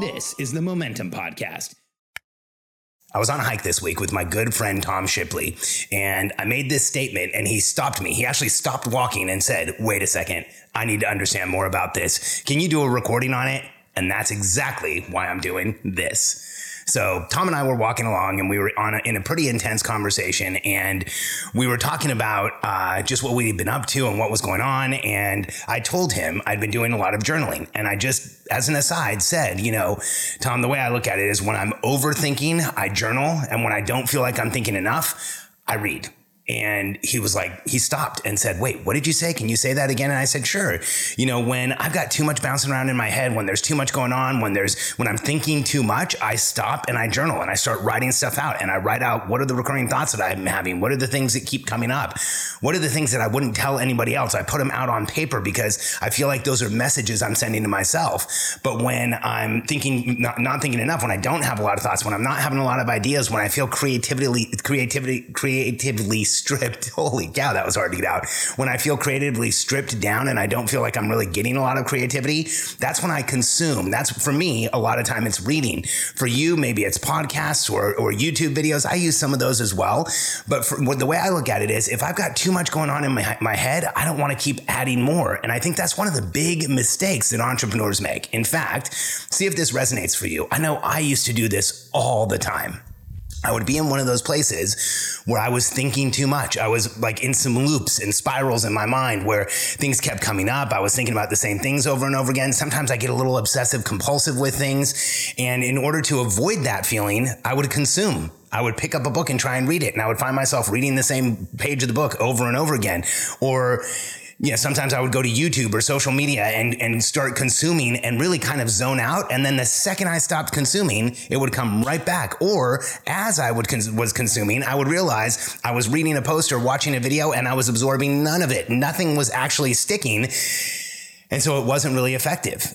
This is the Momentum Podcast. I was on a hike this week with my good friend Tom Shipley, and I made this statement, and he stopped me. He actually stopped walking and said, Wait a second, I need to understand more about this. Can you do a recording on it? And that's exactly why I'm doing this. So Tom and I were walking along, and we were on a, in a pretty intense conversation, and we were talking about uh, just what we'd been up to and what was going on. And I told him I'd been doing a lot of journaling, and I just, as an aside, said, you know, Tom, the way I look at it is when I'm overthinking, I journal, and when I don't feel like I'm thinking enough, I read. And he was like, he stopped and said, Wait, what did you say? Can you say that again? And I said, Sure. You know, when I've got too much bouncing around in my head, when there's too much going on, when there's, when I'm thinking too much, I stop and I journal and I start writing stuff out and I write out what are the recurring thoughts that I'm having? What are the things that keep coming up? What are the things that I wouldn't tell anybody else? I put them out on paper because I feel like those are messages I'm sending to myself. But when I'm thinking, not, not thinking enough, when I don't have a lot of thoughts, when I'm not having a lot of ideas, when I feel creativity, creativity, creatively stripped. Holy cow, that was hard to get out. When I feel creatively stripped down and I don't feel like I'm really getting a lot of creativity, that's when I consume. That's for me, a lot of time it's reading. For you, maybe it's podcasts or, or YouTube videos. I use some of those as well. But for, the way I look at it is if I've got too much going on in my, my head, I don't want to keep adding more. And I think that's one of the big mistakes that entrepreneurs make. In fact, see if this resonates for you. I know I used to do this all the time. I would be in one of those places where I was thinking too much. I was like in some loops and spirals in my mind where things kept coming up. I was thinking about the same things over and over again. Sometimes I get a little obsessive compulsive with things. And in order to avoid that feeling, I would consume. I would pick up a book and try and read it. And I would find myself reading the same page of the book over and over again. Or, you know, sometimes I would go to YouTube or social media and, and start consuming and really kind of zone out. And then the second I stopped consuming, it would come right back. Or as I would cons- was consuming, I would realize I was reading a post or watching a video and I was absorbing none of it. Nothing was actually sticking. And so it wasn't really effective.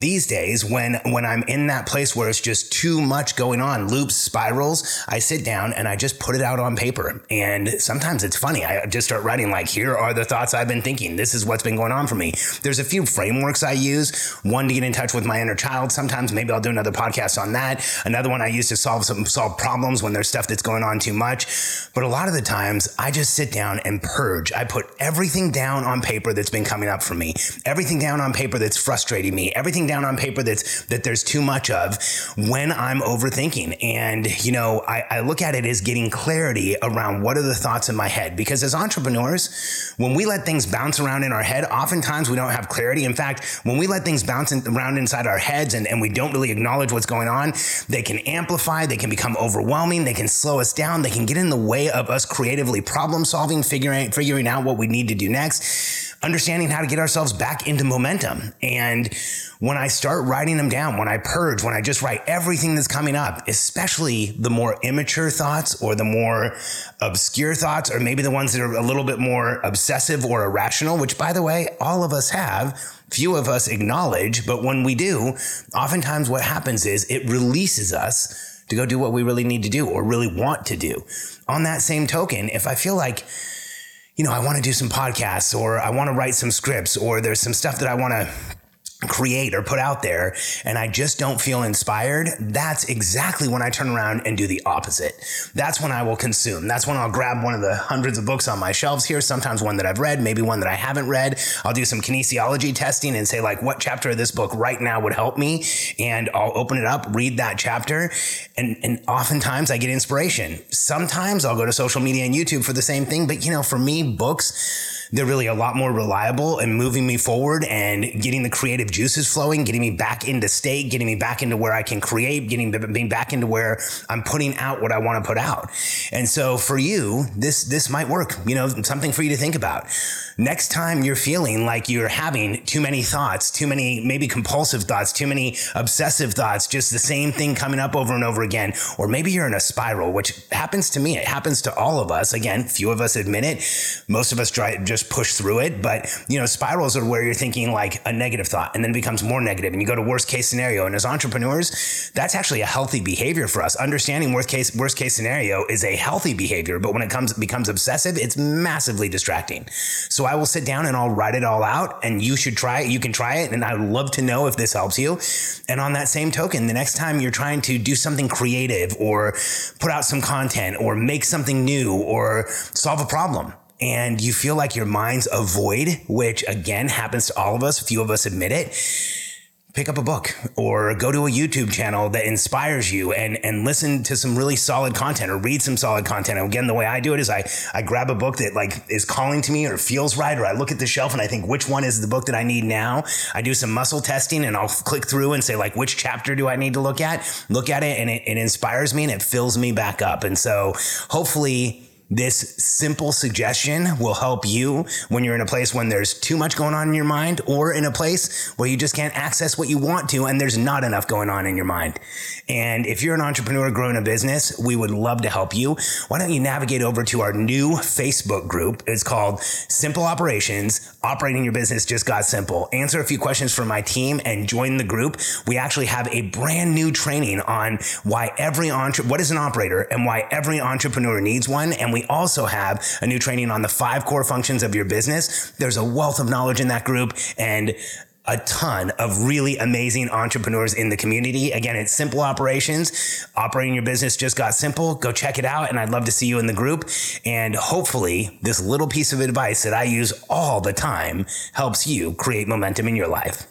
these days when when i'm in that place where it's just too much going on loops spirals i sit down and i just put it out on paper. And sometimes it's funny. I just start writing like here are the thoughts i've been thinking. This is what's been going on for me. There's a few frameworks i use. One to get in touch with my inner child. Sometimes maybe i'll do another podcast on that. Another one i use to solve some solve problems when there's stuff that's going on too much. But a lot of the times i just sit down and purge. I put everything down on paper that's been coming up for me. Everything down on paper that's frustrating me. Everything down on paper that's that there's too much of when I'm overthinking. And you know, I, I look at it as getting clarity around what are the thoughts in my head. Because as entrepreneurs, when we let things bounce around in our head, oftentimes we don't have clarity. In fact, when we let things bounce in, around inside our heads and, and we don't really acknowledge what's going on, they can amplify, they can become overwhelming, they can slow us down, they can get in the way of us creatively problem solving, figuring figuring out what we need to do next understanding how to get ourselves back into momentum. And when I start writing them down, when I purge, when I just write everything that's coming up, especially the more immature thoughts or the more obscure thoughts, or maybe the ones that are a little bit more obsessive or irrational, which by the way, all of us have, few of us acknowledge, but when we do, oftentimes what happens is it releases us to go do what we really need to do or really want to do. On that same token, if I feel like you know, I want to do some podcasts or I want to write some scripts or there's some stuff that I want to create or put out there and I just don't feel inspired, that's exactly when I turn around and do the opposite. That's when I will consume. That's when I'll grab one of the hundreds of books on my shelves here, sometimes one that I've read, maybe one that I haven't read. I'll do some kinesiology testing and say like what chapter of this book right now would help me and I'll open it up, read that chapter and and oftentimes I get inspiration. Sometimes I'll go to social media and YouTube for the same thing, but you know, for me books they're really a lot more reliable and moving me forward and getting the creative juices flowing, getting me back into state, getting me back into where I can create, getting me back into where I'm putting out what I want to put out. And so for you, this this might work. You know, something for you to think about. Next time you're feeling like you're having too many thoughts, too many maybe compulsive thoughts, too many obsessive thoughts, just the same thing coming up over and over again, or maybe you're in a spiral, which happens to me. It happens to all of us. Again, few of us admit it. Most of us try just push through it. But, you know, spirals are where you're thinking like a negative thought and then it becomes more negative and you go to worst case scenario. And as entrepreneurs, that's actually a healthy behavior for us. Understanding worst case, worst case scenario is a healthy behavior. But when it comes, becomes obsessive, it's massively distracting. So I will sit down and I'll write it all out and you should try it. You can try it. And I'd love to know if this helps you. And on that same token, the next time you're trying to do something creative or put out some content or make something new or solve a problem, and you feel like your mind's a void, which again happens to all of us, A few of us admit it, pick up a book or go to a YouTube channel that inspires you and, and listen to some really solid content or read some solid content. And again, the way I do it is I, I grab a book that like is calling to me or feels right, or I look at the shelf and I think which one is the book that I need now. I do some muscle testing and I'll click through and say like, which chapter do I need to look at? Look at it and it, it inspires me and it fills me back up. And so hopefully this simple suggestion will help you when you're in a place when there's too much going on in your mind or in a place where you just can't access what you want to and there's not enough going on in your mind. And if you're an entrepreneur growing a business, we would love to help you. Why don't you navigate over to our new Facebook group? It's called Simple Operations. Operating your business just got simple. Answer a few questions from my team and join the group. We actually have a brand new training on why every entre- what is an operator and why every entrepreneur needs one. And we also have a new training on the five core functions of your business. There's a wealth of knowledge in that group and a ton of really amazing entrepreneurs in the community. Again, it's simple operations. Operating your business just got simple. Go check it out. And I'd love to see you in the group. And hopefully, this little piece of advice that I use all the time helps you create momentum in your life.